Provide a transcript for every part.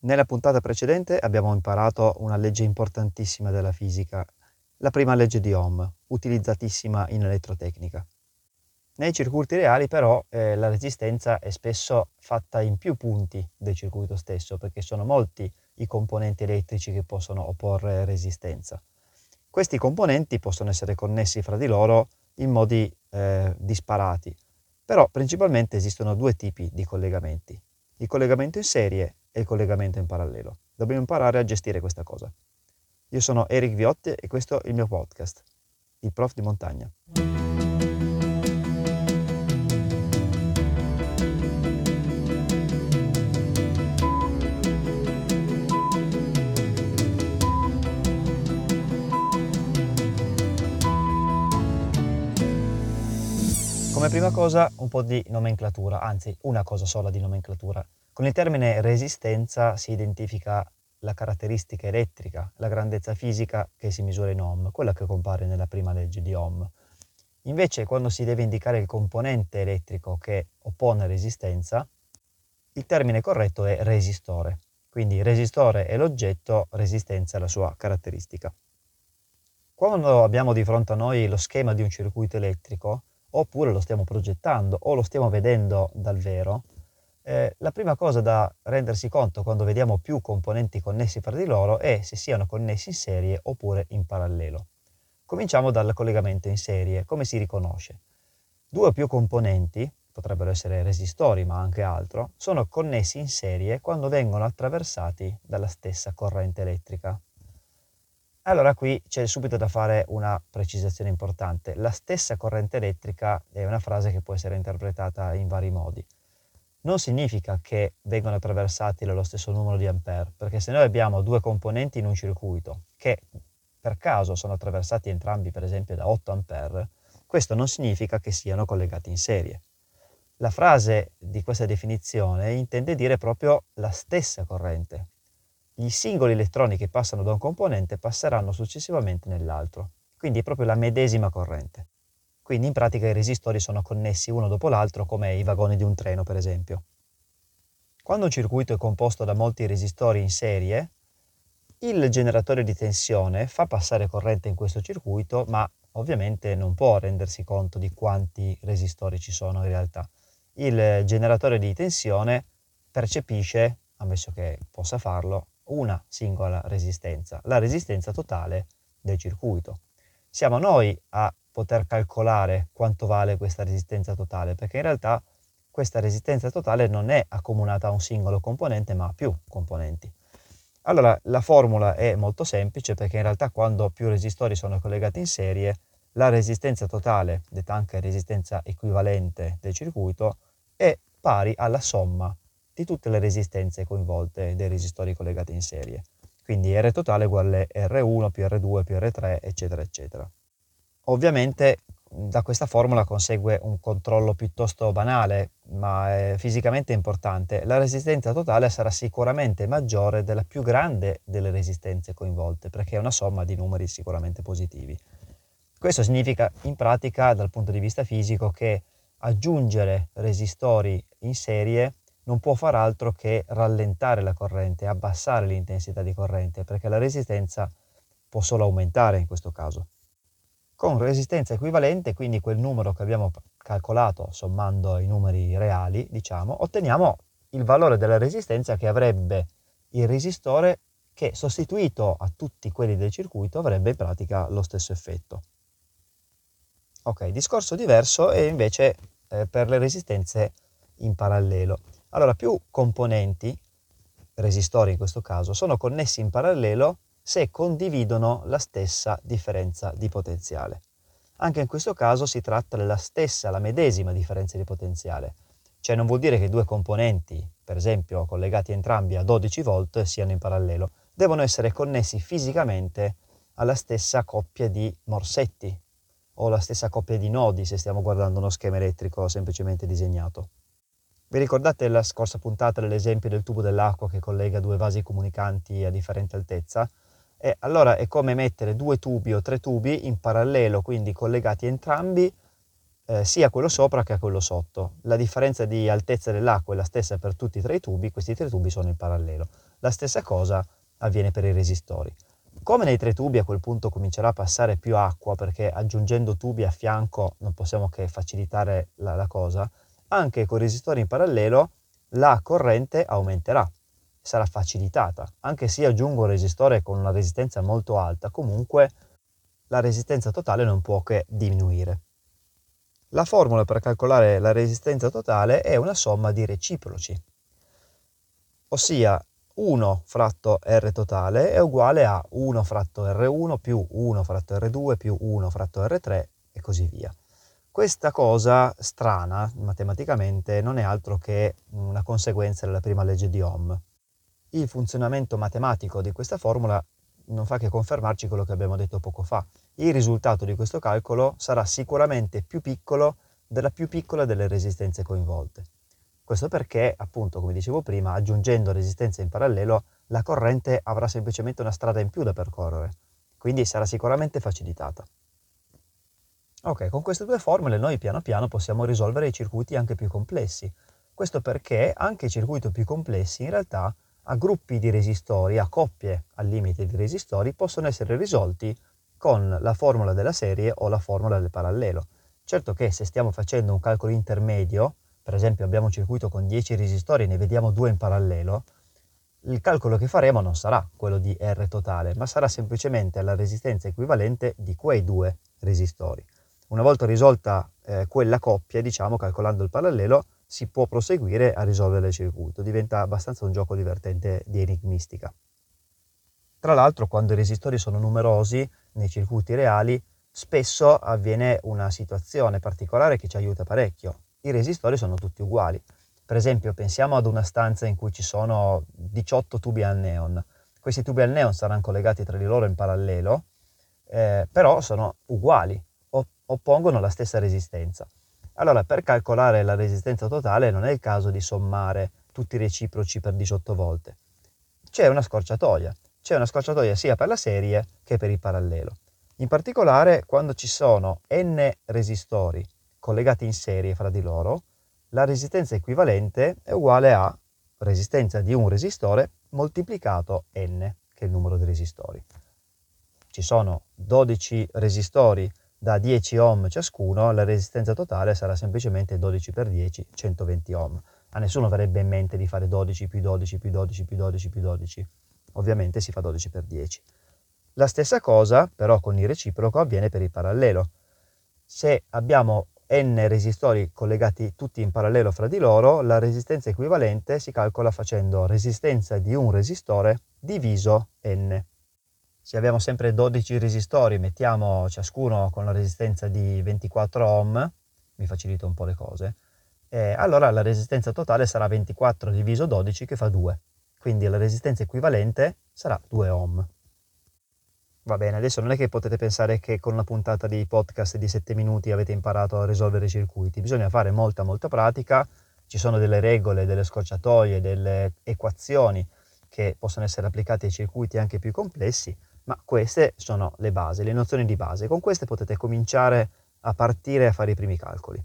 Nella puntata precedente abbiamo imparato una legge importantissima della fisica, la prima legge di Ohm, utilizzatissima in elettrotecnica. Nei circuiti reali però eh, la resistenza è spesso fatta in più punti del circuito stesso perché sono molti i componenti elettrici che possono opporre resistenza. Questi componenti possono essere connessi fra di loro in modi eh, disparati, però principalmente esistono due tipi di collegamenti, il collegamento in serie e il collegamento in parallelo. Dobbiamo imparare a gestire questa cosa. Io sono Eric Viotti e questo è il mio podcast, il prof di montagna. Come prima cosa un po' di nomenclatura, anzi una cosa sola di nomenclatura. Con il termine resistenza si identifica la caratteristica elettrica, la grandezza fisica che si misura in ohm, quella che compare nella prima legge di ohm. Invece quando si deve indicare il componente elettrico che oppone resistenza, il termine corretto è resistore. Quindi resistore è l'oggetto, resistenza è la sua caratteristica. Quando abbiamo di fronte a noi lo schema di un circuito elettrico, oppure lo stiamo progettando o lo stiamo vedendo dal vero, eh, la prima cosa da rendersi conto quando vediamo più componenti connessi fra di loro è se siano connessi in serie oppure in parallelo. Cominciamo dal collegamento in serie. Come si riconosce? Due o più componenti, potrebbero essere resistori ma anche altro, sono connessi in serie quando vengono attraversati dalla stessa corrente elettrica. Allora qui c'è subito da fare una precisazione importante. La stessa corrente elettrica è una frase che può essere interpretata in vari modi non significa che vengono attraversati dallo stesso numero di ampere, perché se noi abbiamo due componenti in un circuito che per caso sono attraversati entrambi per esempio da 8 ampere, questo non significa che siano collegati in serie. La frase di questa definizione intende dire proprio la stessa corrente. Gli singoli elettroni che passano da un componente passeranno successivamente nell'altro, quindi è proprio la medesima corrente. Quindi in pratica i resistori sono connessi uno dopo l'altro come i vagoni di un treno per esempio. Quando un circuito è composto da molti resistori in serie, il generatore di tensione fa passare corrente in questo circuito, ma ovviamente non può rendersi conto di quanti resistori ci sono in realtà. Il generatore di tensione percepisce, ammesso che possa farlo, una singola resistenza, la resistenza totale del circuito. Siamo noi a poter calcolare quanto vale questa resistenza totale, perché in realtà questa resistenza totale non è accomunata a un singolo componente, ma a più componenti. Allora, la formula è molto semplice perché in realtà quando più resistori sono collegati in serie, la resistenza totale, detta anche resistenza equivalente del circuito, è pari alla somma di tutte le resistenze coinvolte dei resistori collegati in serie. Quindi R totale uguale R1 più R2 più R3, eccetera, eccetera. Ovviamente da questa formula consegue un controllo piuttosto banale, ma fisicamente importante. La resistenza totale sarà sicuramente maggiore della più grande delle resistenze coinvolte, perché è una somma di numeri sicuramente positivi. Questo significa in pratica, dal punto di vista fisico, che aggiungere resistori in serie non può far altro che rallentare la corrente, abbassare l'intensità di corrente, perché la resistenza può solo aumentare in questo caso con resistenza equivalente, quindi quel numero che abbiamo calcolato sommando i numeri reali, diciamo, otteniamo il valore della resistenza che avrebbe il resistore che sostituito a tutti quelli del circuito avrebbe in pratica lo stesso effetto. Ok, discorso diverso è invece eh, per le resistenze in parallelo. Allora, più componenti, resistori in questo caso, sono connessi in parallelo se condividono la stessa differenza di potenziale. Anche in questo caso si tratta della stessa, la medesima differenza di potenziale, cioè non vuol dire che due componenti, per esempio collegati entrambi a 12 volt, siano in parallelo, devono essere connessi fisicamente alla stessa coppia di morsetti o la stessa coppia di nodi se stiamo guardando uno schema elettrico semplicemente disegnato. Vi ricordate la scorsa puntata dell'esempio del tubo dell'acqua che collega due vasi comunicanti a differente altezza? E allora è come mettere due tubi o tre tubi in parallelo, quindi collegati entrambi eh, sia quello sopra che quello sotto. La differenza di altezza dell'acqua è la stessa per tutti e tre i tubi, questi tre tubi sono in parallelo. La stessa cosa avviene per i resistori. Come nei tre tubi a quel punto comincerà a passare più acqua, perché aggiungendo tubi a fianco non possiamo che facilitare la, la cosa, anche con i resistori in parallelo la corrente aumenterà, sarà facilitata. Anche se aggiungo un resistore con una resistenza molto alta, comunque la resistenza totale non può che diminuire. La formula per calcolare la resistenza totale è una somma di reciproci, ossia 1 fratto R totale è uguale a 1 fratto R1 più 1 fratto R2 più 1 fratto R3 e così via. Questa cosa strana matematicamente non è altro che una conseguenza della prima legge di Ohm. Il funzionamento matematico di questa formula non fa che confermarci quello che abbiamo detto poco fa. Il risultato di questo calcolo sarà sicuramente più piccolo della più piccola delle resistenze coinvolte. Questo perché, appunto, come dicevo prima, aggiungendo resistenze in parallelo, la corrente avrà semplicemente una strada in più da percorrere, quindi sarà sicuramente facilitata. Ok, con queste due formule noi piano piano possiamo risolvere i circuiti anche più complessi. Questo perché anche i circuiti più complessi in realtà a gruppi di resistori, a coppie al limite di resistori, possono essere risolti con la formula della serie o la formula del parallelo. Certo che se stiamo facendo un calcolo intermedio, per esempio abbiamo un circuito con 10 resistori e ne vediamo due in parallelo, il calcolo che faremo non sarà quello di R totale, ma sarà semplicemente la resistenza equivalente di quei due resistori. Una volta risolta eh, quella coppia, diciamo, calcolando il parallelo, si può proseguire a risolvere il circuito. Diventa abbastanza un gioco divertente di enigmistica. Tra l'altro, quando i resistori sono numerosi nei circuiti reali, spesso avviene una situazione particolare che ci aiuta parecchio. I resistori sono tutti uguali. Per esempio, pensiamo ad una stanza in cui ci sono 18 tubi al neon. Questi tubi al neon saranno collegati tra di loro in parallelo, eh, però sono uguali, oppongono la stessa resistenza. Allora, per calcolare la resistenza totale non è il caso di sommare tutti i reciproci per 18 volte. C'è una scorciatoia. C'è una scorciatoia sia per la serie che per il parallelo. In particolare, quando ci sono n resistori collegati in serie fra di loro, la resistenza equivalente è uguale a resistenza di un resistore moltiplicato n, che è il numero di resistori. Ci sono 12 resistori da 10 ohm ciascuno, la resistenza totale sarà semplicemente 12 per 10, 120 ohm. A nessuno verrebbe in mente di fare 12 più 12 più 12 più 12 più 12. Ovviamente si fa 12 per 10. La stessa cosa però con il reciproco avviene per il parallelo. Se abbiamo n resistori collegati tutti in parallelo fra di loro, la resistenza equivalente si calcola facendo resistenza di un resistore diviso n se abbiamo sempre 12 resistori, mettiamo ciascuno con la resistenza di 24 ohm, mi facilita un po' le cose, eh, allora la resistenza totale sarà 24 diviso 12 che fa 2. Quindi la resistenza equivalente sarà 2 ohm. Va bene, adesso non è che potete pensare che con una puntata di podcast di 7 minuti avete imparato a risolvere i circuiti, bisogna fare molta molta pratica, ci sono delle regole, delle scorciatoie, delle equazioni che possono essere applicate ai circuiti anche più complessi, ma queste sono le basi, le nozioni di base. Con queste potete cominciare a partire a fare i primi calcoli.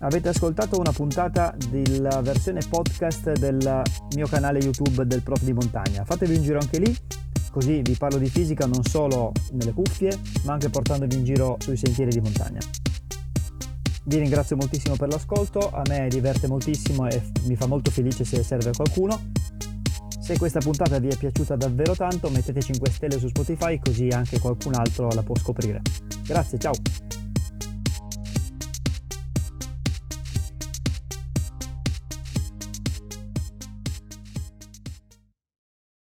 Avete ascoltato una puntata della versione podcast del mio canale YouTube del Prof di Montagna. Fatevi un giro anche lì, così vi parlo di fisica non solo nelle cuffie, ma anche portandovi in giro sui sentieri di montagna. Vi ringrazio moltissimo per l'ascolto, a me diverte moltissimo e mi fa molto felice se serve a qualcuno. Se questa puntata vi è piaciuta davvero tanto mettete 5 stelle su Spotify così anche qualcun altro la può scoprire. Grazie, ciao!